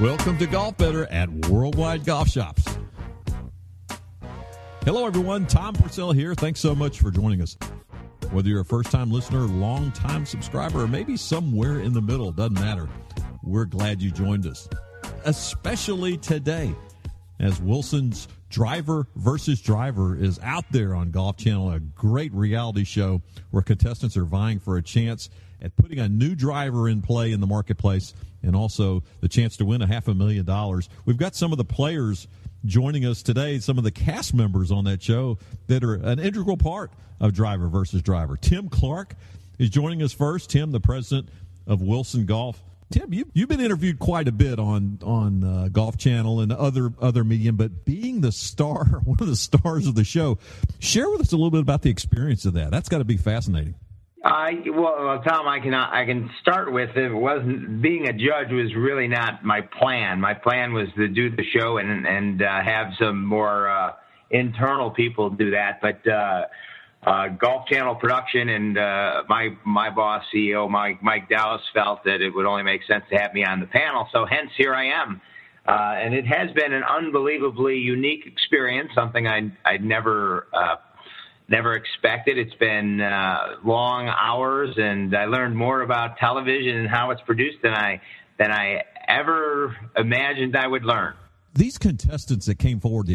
Welcome to Golf Better at Worldwide Golf Shops. Hello, everyone. Tom Purcell here. Thanks so much for joining us. Whether you're a first time listener, long time subscriber, or maybe somewhere in the middle, doesn't matter. We're glad you joined us, especially today as Wilson's Driver versus Driver is out there on Golf Channel, a great reality show where contestants are vying for a chance at putting a new driver in play in the marketplace and also the chance to win a half a million dollars. We've got some of the players joining us today, some of the cast members on that show that are an integral part of Driver versus Driver. Tim Clark is joining us first. Tim, the president of Wilson Golf. Tim, you, you've been interviewed quite a bit on on uh, Golf Channel and other other medium, but being the star, one of the stars of the show, share with us a little bit about the experience of that. That's got to be fascinating. I well, Tom, I can I can start with it wasn't being a judge was really not my plan. My plan was to do the show and and uh, have some more uh, internal people do that. But uh, uh, Golf Channel production and uh, my my boss CEO Mike Mike Dallas felt that it would only make sense to have me on the panel. So hence here I am. Uh, and it has been an unbelievably unique experience, something I I'd never uh, never expected. It's been uh, long hours, and I learned more about television and how it's produced than I than I ever imagined I would learn. These contestants that came forward,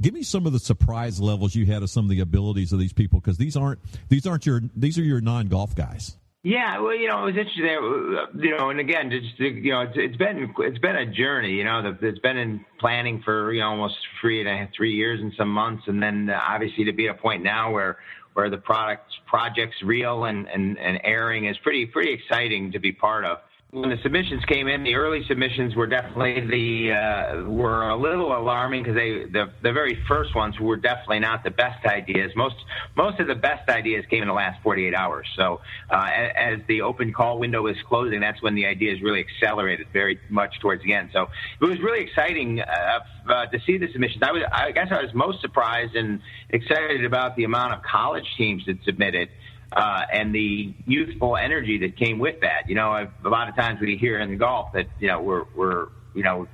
give me some of the surprise levels you had of some of the abilities of these people, because these aren't these aren't your these are your non golf guys. Yeah, well, you know, it was interesting. You know, and again, just you know, it's, it's been it's been a journey. You know, it's been in planning for you know almost three and three years and some months, and then uh, obviously to be at a point now where where the product project's real and, and and airing is pretty pretty exciting to be part of when the submissions came in, the early submissions were definitely the uh, were a little alarming because they the the very first ones were definitely not the best ideas. Most most of the best ideas came in the last 48 hours. So uh, as the open call window is closing, that's when the ideas really accelerated very much towards the end. So it was really exciting uh, uh, to see the submissions. I was I guess I was most surprised and excited about the amount of college teams that submitted uh, and the youthful energy that came with that. You know, a lot of times we hear in the golf that you know we're we're you know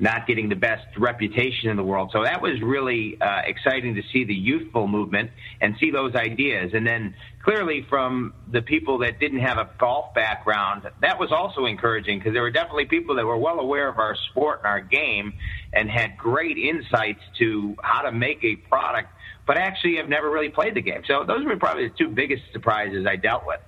not getting the best reputation in the world. So that was really uh, exciting to see the youthful movement and see those ideas. And then clearly from the people that didn't have a golf background, that was also encouraging because there were definitely people that were well aware of our sport and our game and had great insights to how to make a product but actually have never really played the game. So those were probably the two biggest surprises I dealt with.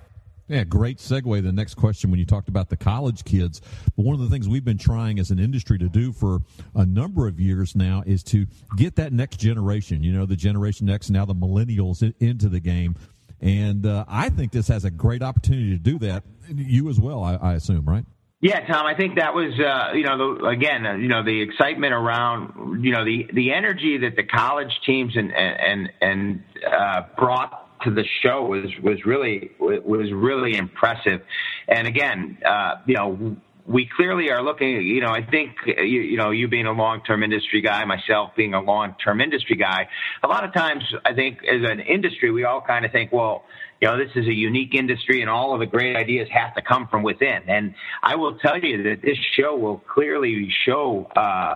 Yeah, great segue. The next question when you talked about the college kids. But one of the things we've been trying as an industry to do for a number of years now is to get that next generation, you know, the Generation X, now the millennials into the game. And uh, I think this has a great opportunity to do that. You as well, I, I assume, right? Yeah, Tom, I think that was, uh, you know, the, again, uh, you know, the excitement around, you know, the, the energy that the college teams and, and, and, uh, brought to the show was, was really, was really impressive. And again, uh, you know, we clearly are looking, you know, I think, you, you know, you being a long-term industry guy, myself being a long-term industry guy, a lot of times I think as an industry, we all kind of think, well, you know, this is a unique industry and all of the great ideas have to come from within. And I will tell you that this show will clearly show, uh,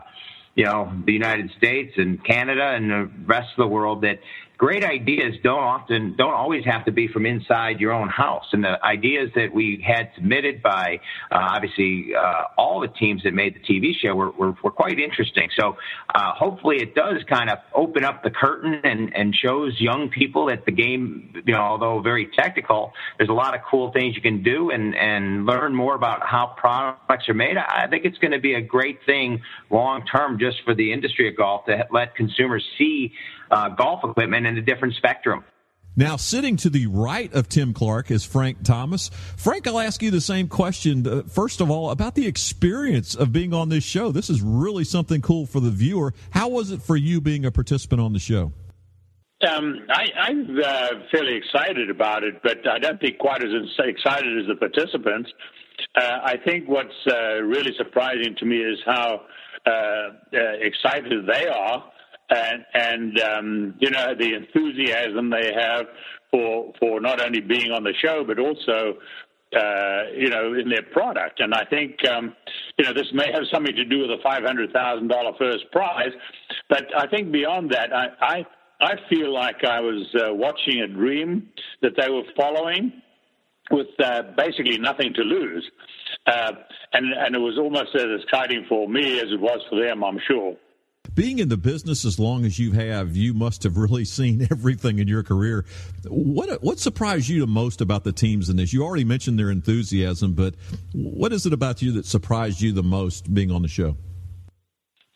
you know, the United States and Canada and the rest of the world that great ideas don't often don't always have to be from inside your own house. And the ideas that we had submitted by uh, obviously uh, all the teams that made the tv show were, were, were quite interesting. So uh, hopefully it does kind of open up the curtain and, and shows young people that the game you know although very technical there's a lot of cool things you can do and and learn more about how products are made. I think it's going to be a great thing long term just for the industry of golf to let consumers see uh, golf equipment in a different spectrum. Now, sitting to the right of Tim Clark is Frank Thomas. Frank, I'll ask you the same question. Uh, first of all, about the experience of being on this show. This is really something cool for the viewer. How was it for you being a participant on the show? Um, I, am uh, fairly excited about it, but I don't think quite as excited as the participants. Uh, I think what's uh, really surprising to me is how uh, uh, excited they are and and um, you know the enthusiasm they have for for not only being on the show but also uh, you know, in their product. And I think, um, you know, this may have something to do with the $500,000 first prize. But I think beyond that, I, I, I feel like I was uh, watching a dream that they were following with uh, basically nothing to lose. Uh, and, and it was almost as exciting for me as it was for them, I'm sure being in the business as long as you have, you must have really seen everything in your career. What what surprised you the most about the teams in this? You already mentioned their enthusiasm, but what is it about you that surprised you the most being on the show?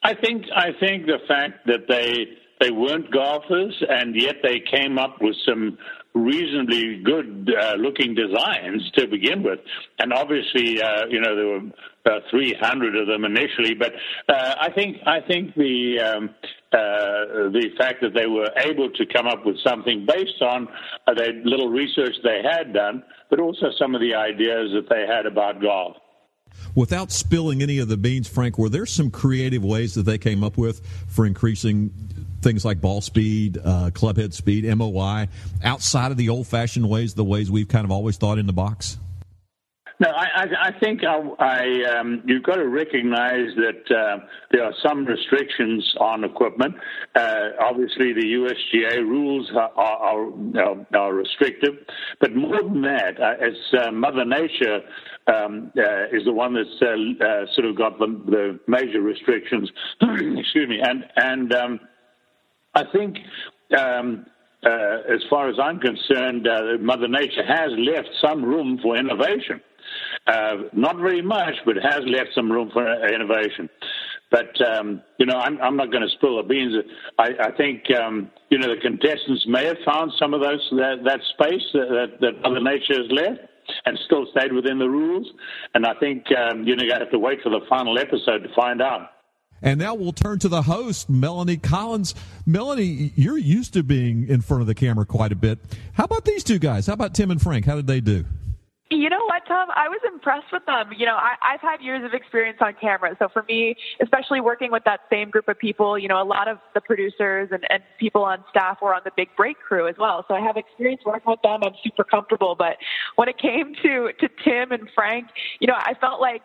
I think I think the fact that they they weren't golfers and yet they came up with some reasonably good uh, looking designs to begin with. And obviously, uh, you know, there were uh, 300 of them initially, but uh, I think I think the um, uh, the fact that they were able to come up with something based on uh, the little research they had done, but also some of the ideas that they had about golf. Without spilling any of the beans, Frank, were there some creative ways that they came up with for increasing things like ball speed, uh, clubhead speed, MOI, outside of the old fashioned ways, the ways we've kind of always thought in the box? No, I, I think I, I um, you've got to recognize that uh, there are some restrictions on equipment. Uh, obviously, the USGA rules are, are, are, restrictive, but more than that, uh, as uh, Mother Nature um, uh, is the one that's uh, sort of got the, the major restrictions. excuse me, and and um, I think. Um, as far as I'm concerned, Mother Nature has left some room for innovation. Uh, not very much, but has left some room for innovation. But um, you know, I'm, I'm not going to spill the beans. I, I think um, you know the contestants may have found some of those that, that space that, that Mother Nature has left and still stayed within the rules. And I think um, you know you have to wait for the final episode to find out. And now we'll turn to the host, Melanie Collins. Melanie, you're used to being in front of the camera quite a bit. How about these two guys? How about Tim and Frank? How did they do? You know what, Tom? I was impressed with them. You know, I, I've had years of experience on camera. So for me, especially working with that same group of people, you know, a lot of the producers and, and people on staff were on the big break crew as well. So I have experience working with them. I'm super comfortable. But when it came to, to Tim and Frank, you know, I felt like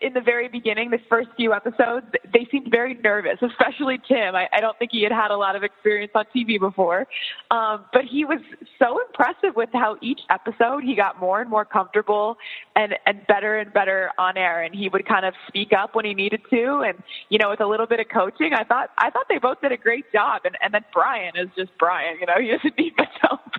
in the very beginning, the first few episodes, they seemed very nervous, especially Tim. I, I don't think he had had a lot of experience on TV before. Um, but he was so impressive with how each episode he got more and more comfortable comfortable and and better and better on air and he would kind of speak up when he needed to. And you know with a little bit of coaching I thought I thought they both did a great job. And and then Brian is just Brian you know he doesn't need much help.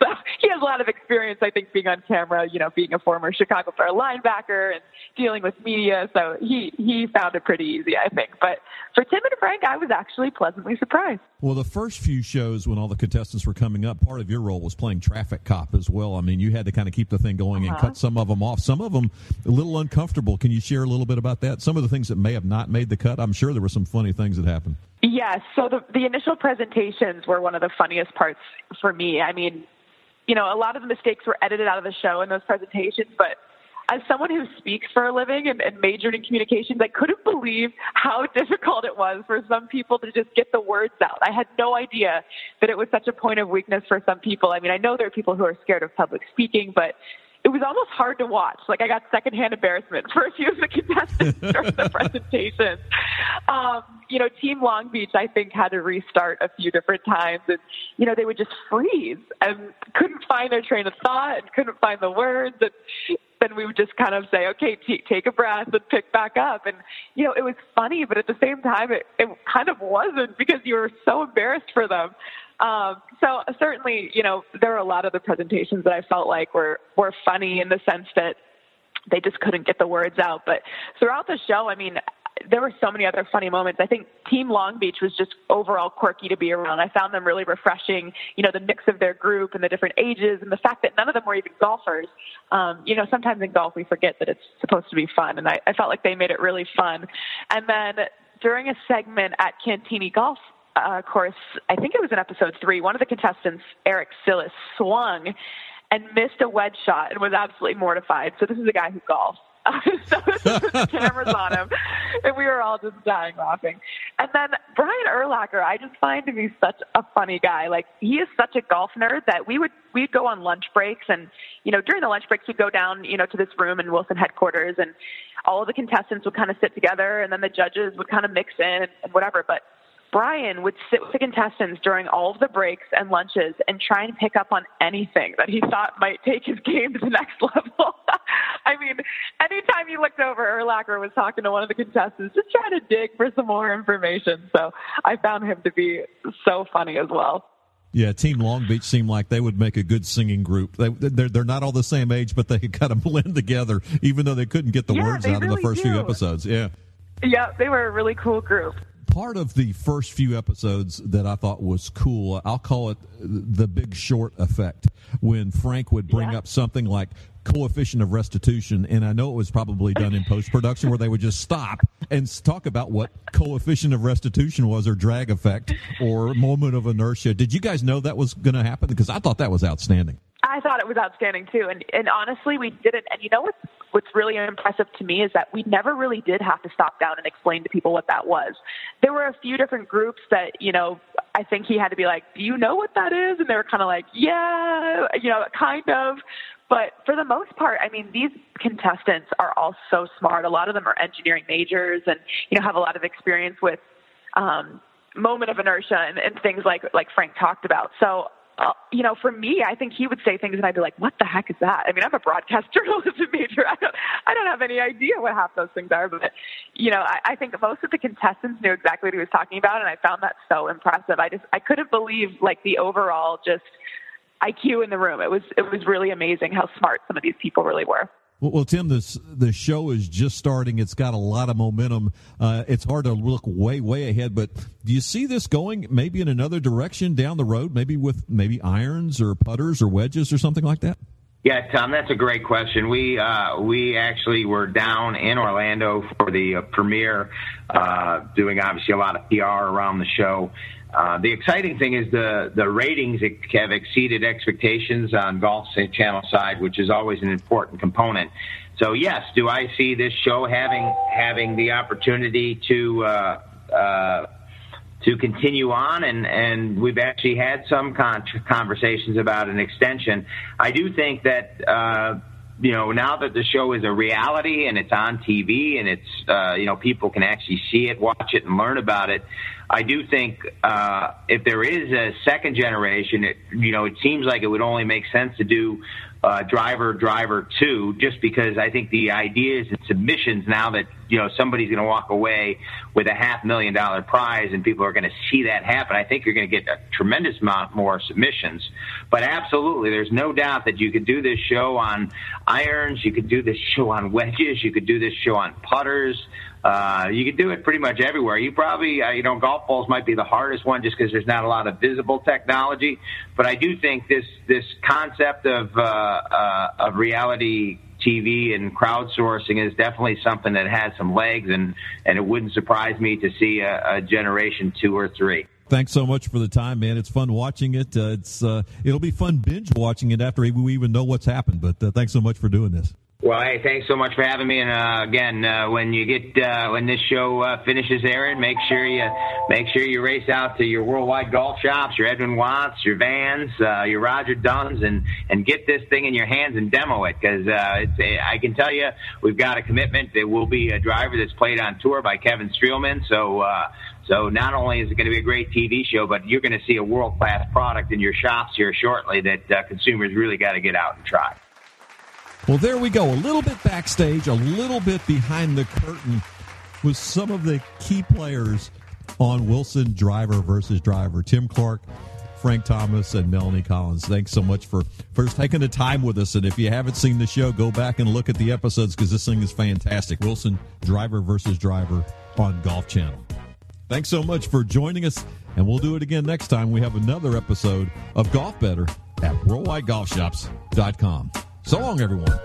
So he has a lot of experience I think being on camera you know being a former Chicago Bear linebacker and dealing with media. So he he found it pretty easy I think. But for Tim and Frank I was actually pleasantly surprised. Well the first few shows when all the contestants were coming up part of your role was playing traffic cop as well. I mean you had to kind of keep the thing going uh-huh. and cut some of them off. Some of them a little uncomfortable. Can you share a little bit about that? Some of the things that may have not made the cut. I'm sure there were some funny things that happened. Yes. So the the initial presentations were one of the funniest parts for me. I mean, you know, a lot of the mistakes were edited out of the show in those presentations, but as someone who speaks for a living and, and, majored in communications, I couldn't believe how difficult it was for some people to just get the words out. I had no idea that it was such a point of weakness for some people. I mean, I know there are people who are scared of public speaking, but it was almost hard to watch. Like I got secondhand embarrassment for a few of the contestants during the presentation. Um, you know, Team Long Beach, I think, had to restart a few different times, and you know, they would just freeze and couldn't find their train of thought and couldn't find the words, and then we would just kind of say, okay, t- take a breath and pick back up. And, you know, it was funny, but at the same time, it, it kind of wasn't because you were so embarrassed for them. Um, so certainly, you know, there were a lot of the presentations that I felt like were, were funny in the sense that they just couldn't get the words out. But throughout the show, I mean, there were so many other funny moments. I think Team Long Beach was just overall quirky to be around. I found them really refreshing. You know, the mix of their group and the different ages, and the fact that none of them were even golfers. Um, you know, sometimes in golf we forget that it's supposed to be fun, and I, I felt like they made it really fun. And then during a segment at Cantigny Golf uh, course, I think it was in episode three, one of the contestants, Eric Sillis, swung and missed a wedge shot and was absolutely mortified. So this is a guy who golfs so the cameras on him, and we were all just dying laughing. And then Brian Urlacher, I just find to be such a funny guy. Like he is such a golf nerd that we would we'd go on lunch breaks, and you know during the lunch breaks we'd go down you know to this room in Wilson headquarters, and all of the contestants would kind of sit together, and then the judges would kind of mix in and whatever. But Brian would sit with the contestants during all of the breaks and lunches and try and pick up on anything that he thought might take his game to the next level. I mean, anytime you looked over, Urlacher was talking to one of the contestants, just trying to dig for some more information. So I found him to be so funny as well. Yeah, Team Long Beach seemed like they would make a good singing group. They, they're, they're not all the same age, but they could kind of blend together, even though they couldn't get the yeah, words out really in the first do. few episodes. Yeah. Yeah, they were a really cool group part of the first few episodes that I thought was cool, I'll call it the big short effect, when Frank would bring yeah. up something like coefficient of restitution, and I know it was probably done in post production where they would just stop and talk about what coefficient of restitution was, or drag effect, or moment of inertia. Did you guys know that was going to happen? Because I thought that was outstanding. I thought it was outstanding too, and and honestly, we didn't. And you know what's what's really impressive to me is that we never really did have to stop down and explain to people what that was. There were a few different groups that you know I think he had to be like, "Do you know what that is?" And they were kind of like, "Yeah, you know, kind of." But for the most part, I mean, these contestants are all so smart. A lot of them are engineering majors, and you know, have a lot of experience with um, moment of inertia and, and things like like Frank talked about. So you know, for me, I think he would say things and I'd be like, what the heck is that? I mean, I'm a broadcast journalism major. I don't, I don't have any idea what half those things are, but, you know, I, I think most of the contestants knew exactly what he was talking about. And I found that so impressive. I just, I couldn't believe like the overall just IQ in the room. It was, it was really amazing how smart some of these people really were. Well, Tim, this the show is just starting. It's got a lot of momentum. Uh, it's hard to look way, way ahead. But do you see this going maybe in another direction down the road? Maybe with maybe irons or putters or wedges or something like that. Yeah, Tom, that's a great question. We uh, we actually were down in Orlando for the uh, premiere, uh, doing obviously a lot of PR around the show. Uh, the exciting thing is the the ratings have exceeded expectations on Golf Channel side, which is always an important component. So yes, do I see this show having having the opportunity to uh, uh, to continue on, and, and we've actually had some con- conversations about an extension. I do think that, uh, you know, now that the show is a reality and it's on TV and it's, uh, you know, people can actually see it, watch it, and learn about it. I do think uh, if there is a second generation, it, you know, it seems like it would only make sense to do uh, driver driver two, just because I think the ideas and submissions now that you know somebody's going to walk away with a half million dollar prize and people are going to see that happen. I think you're going to get a tremendous amount more submissions. But absolutely, there's no doubt that you could do this show on irons, you could do this show on wedges, you could do this show on putters. Uh, you can do it pretty much everywhere. You probably, uh, you know, golf balls might be the hardest one just because there's not a lot of visible technology. But I do think this this concept of uh, uh, of reality TV and crowdsourcing is definitely something that has some legs, and and it wouldn't surprise me to see a, a generation two or three. Thanks so much for the time, man. It's fun watching it. Uh, it's uh, it'll be fun binge watching it after we even know what's happened. But uh, thanks so much for doing this. Well, hey, thanks so much for having me. And uh, again, uh, when you get uh, when this show uh, finishes airing, make sure you make sure you race out to your worldwide golf shops, your Edwin Watts, your Vans, uh, your Roger Dunns, and and get this thing in your hands and demo it because uh, it's, I can tell you we've got a commitment. There will be a driver that's played on tour by Kevin Streelman. So. Uh, so not only is it going to be a great TV show, but you're going to see a world class product in your shops here shortly that uh, consumers really got to get out and try. Well, there we go. A little bit backstage, a little bit behind the curtain with some of the key players on Wilson Driver versus Driver. Tim Clark, Frank Thomas, and Melanie Collins. Thanks so much for first taking the time with us. And if you haven't seen the show, go back and look at the episodes because this thing is fantastic. Wilson Driver versus Driver on Golf Channel. Thanks so much for joining us, and we'll do it again next time. We have another episode of Golf Better at WorldwideGolfShops.com. So long, everyone.